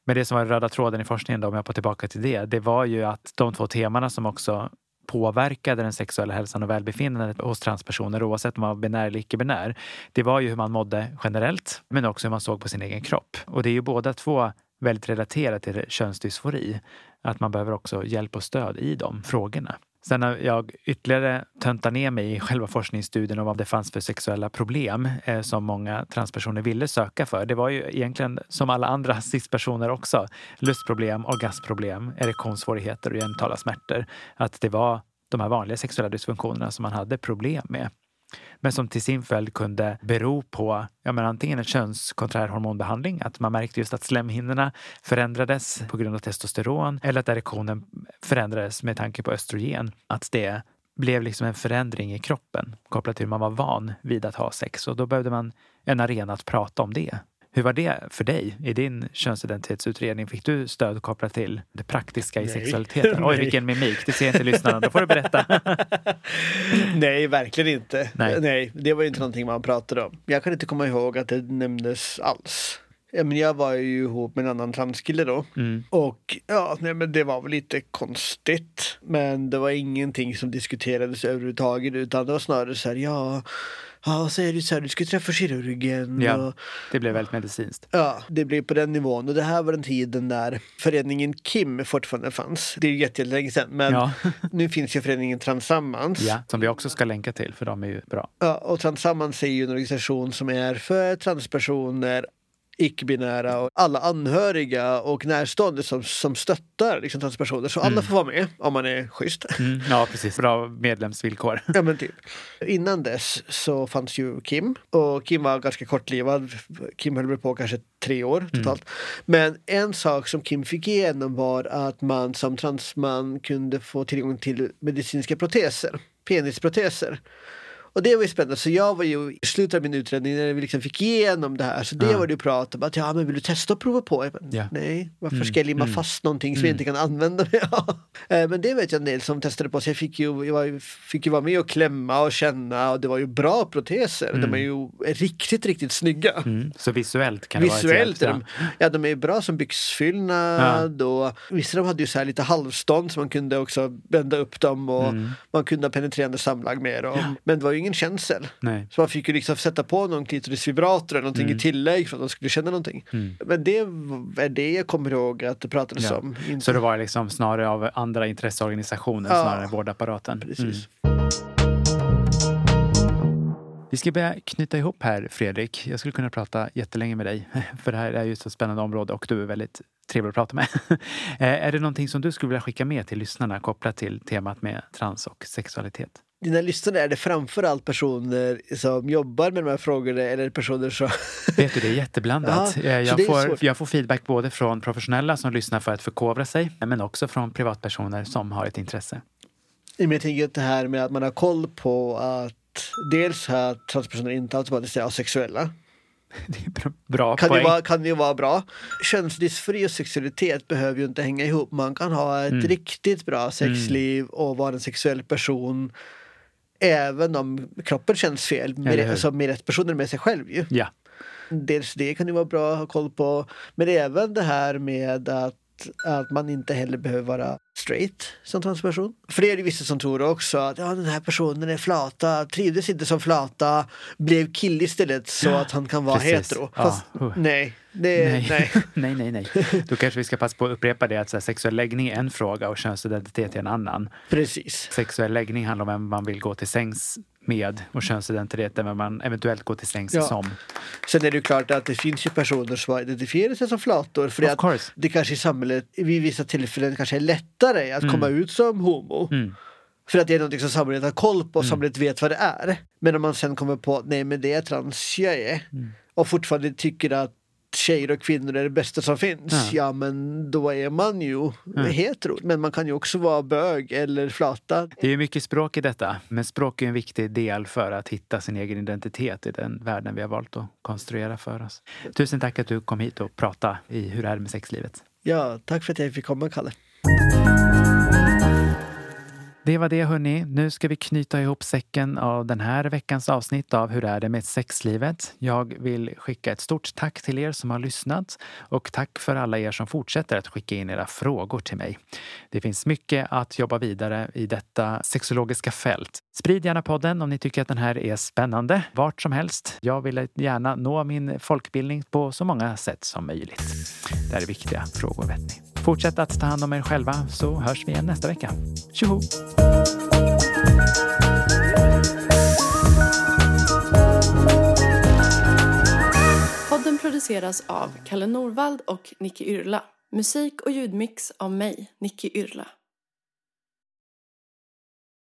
Men det som var röda tråden i forskningen, då, om jag går tillbaka till det, det var ju att de två temana som också påverkade den sexuella hälsan och välbefinnandet hos transpersoner oavsett om man var binär eller icke-binär. Det var ju hur man mådde generellt men också hur man såg på sin egen kropp. Och det är ju båda två väldigt relaterat till könsdysfori. Att man behöver också hjälp och stöd i de frågorna. Sen när jag ytterligare töntar ner mig i själva forskningsstudien om vad det fanns för sexuella problem eh, som många transpersoner ville söka för. Det var ju egentligen som alla andra cispersoner också. Lustproblem, orgasmproblem, erektionssvårigheter och genitala smärtor. Att det var de här vanliga sexuella dysfunktionerna som man hade problem med. Men som till sin följd kunde bero på ja, men antingen en könskonträr hormonbehandling, att man märkte just att slemhinnorna förändrades på grund av testosteron eller att erektionen förändrades med tanke på östrogen. Att det blev liksom en förändring i kroppen kopplat till hur man var van vid att ha sex och då behövde man en arena att prata om det. Hur var det för dig i din könsidentitetsutredning? Fick du stöd kopplat till det praktiska i Nej. sexualiteten? Oj, Nej. vilken mimik! Det ser inte lyssnarna. Då får du berätta. Nej, verkligen inte. Nej. det var ju inte någonting man pratade om. Jag kan inte komma ihåg att det nämndes alls. Ja, men jag var ju ihop med en annan transkille då. Mm. Och ja, nej, men det var väl lite konstigt. Men det var ingenting som diskuterades överhuvudtaget utan det var snarare så här, ja, ja så är det så här, du ska träffa kirurgen. Ja, Och, det blev väldigt medicinskt. Ja, det blev på den nivån. Och det här var den tiden när föreningen KIM fortfarande fanns. Det är ju jätte- jättelänge sedan. Men Ja. nu finns ju föreningen Transammans. Ja, som vi också ska länka till för de är ju bra. Ja, och Transammans är ju en organisation som är för transpersoner, icke-binära och alla anhöriga och närstående som, som stöttar liksom, transpersoner. Så alla Mm. får vara med om man är schysst. Mm, ja, precis. Bra medlemsvillkor. Ja, men typ. Innan dess så fanns ju Kim och Kim var ganska kortlivad. Kim höll på kanske tre år totalt. Men en sak som Kim fick igenom var att man som transman kunde få tillgång till medicinska proteser, penisproteser. Och det var ju spännande. Så jag var ju i slutet av min utredning när vi liksom fick igenom det här. Så det Ja. var det ju prat om att ja, men vill du testa att prova på? Bara, Ja. Nej, varför Mm, ska jag limma mm. fast någonting som Mm. jag inte kan använda mig av? Eh, Men det vet jag en del som testade på. Så jag fick ju, jag var, ju- fick ju vara med och klämma och känna och det var ju bra proteser. Mm. De är ju riktigt, riktigt snygga. Mm. Så visuellt kan det Visuellt är vara ett ja, de är bra som byxfyllnad och vissa de hade ju så här lite halvstånd så man kunde också bända upp dem och Mm. man kunde ha penetrerande samlag med dem. Men det var ju ingen känsel. Nej. Så man fick ju liksom sätta på någon klitorisvibrator eller någonting Mm. i tillägg för att de skulle känna någonting. Mm. Men det är det jag kommer ihåg att det pratades Ja. om. Inte- Så det var liksom snarare av andra intresseorganisationer Ja. snarare än vårdapparaten. Precis. Vi ska börja knyta ihop här, Fredrik. Jag skulle kunna prata jättelänge med dig, för det här är ju ett så spännande område och du är väldigt trevlig att prata med. Eh, är det någonting som du skulle vilja skicka med till lyssnarna kopplat till temat med trans och sexualitet? Dina lyssnare, är det framförallt personer som jobbar med de här frågorna eller personer som... Vet du, det är jätteblandat. Ja, Eh, jag, får, jag får feedback både från professionella som lyssnar för att förkovra sig, men också från privatpersoner som har ett intresse. Jag tänker att det här med att man har koll på att dels att transpersoner inte automatiskt är asexuella. Det är bra- bra Kan poäng. ju, vara, kan ju vara bra. Könsdysfori och sexualitet behöver ju inte hänga ihop. Man kan ha ett Mm. riktigt bra sexliv och vara en sexuell person även om kroppen känns fel. Med, alltså med rätt personer med sig själv ju. Ja. Dels det kan ju vara bra att ha koll på. Men även det här med att, att man inte heller behöver vara straight som transperson. För det är det vissa som tror också att ja, den här personen är flata, trivdes inte som flata, blev kill istället så att han kan vara Precis. hetero. Ja. Fast Uh. nej, det, nej. Nej. nej, nej, nej. Då kanske vi ska passa på att upprepa det att här, sexuell läggning är en fråga och könsidentitet är en annan. Precis. Sexuell läggning handlar om vem man vill gå till sängs med och könsidentitet är vem man eventuellt går till sängs Ja. som. Sen är det ju klart att det finns ju personer som har identifierat sig som flator. För Of att det kanske i samhället vid vissa tillfällen kanske är lättare att Mm. komma ut som homo. Mm. För att det är något som samhället har koll på och samhället vet vad det är. Men om man sen kommer på att nej men det är trans jag är Mm. och fortfarande tycker att tjejer och kvinnor är det bästa som finns. Ja. Ja, men då är man ju Ja. hetero. Men man kan ju också vara bög eller flata. Det är mycket språk i detta, men språk är en viktig del för att hitta sin egen identitet i den världen vi har valt att konstruera för oss. Tusen tack att du kom hit och pratade i Hur är det med sexlivet? Ja, tack för att jag fick komma Kalle. Det var det hörni. Nu ska vi knyta ihop säcken av den här veckans avsnitt av Hur är det med sexlivet? Jag vill skicka ett stort tack till er som har lyssnat och tack för alla er som fortsätter att skicka in era frågor till mig. Det finns mycket att jobba vidare i detta sexologiska fält. Sprid gärna podden om ni tycker att den här är spännande, vart som helst. Jag vill gärna nå min folkbildning på så många sätt som möjligt. Det här är viktiga frågor vet ni. Fortsätt att ta hand om er själva så hörs vi igen nästa vecka. Tjoho! Podden produceras av Kalle Norvald och Nicky Yrla. Musik och ljudmix av mig, Nicky Yrla.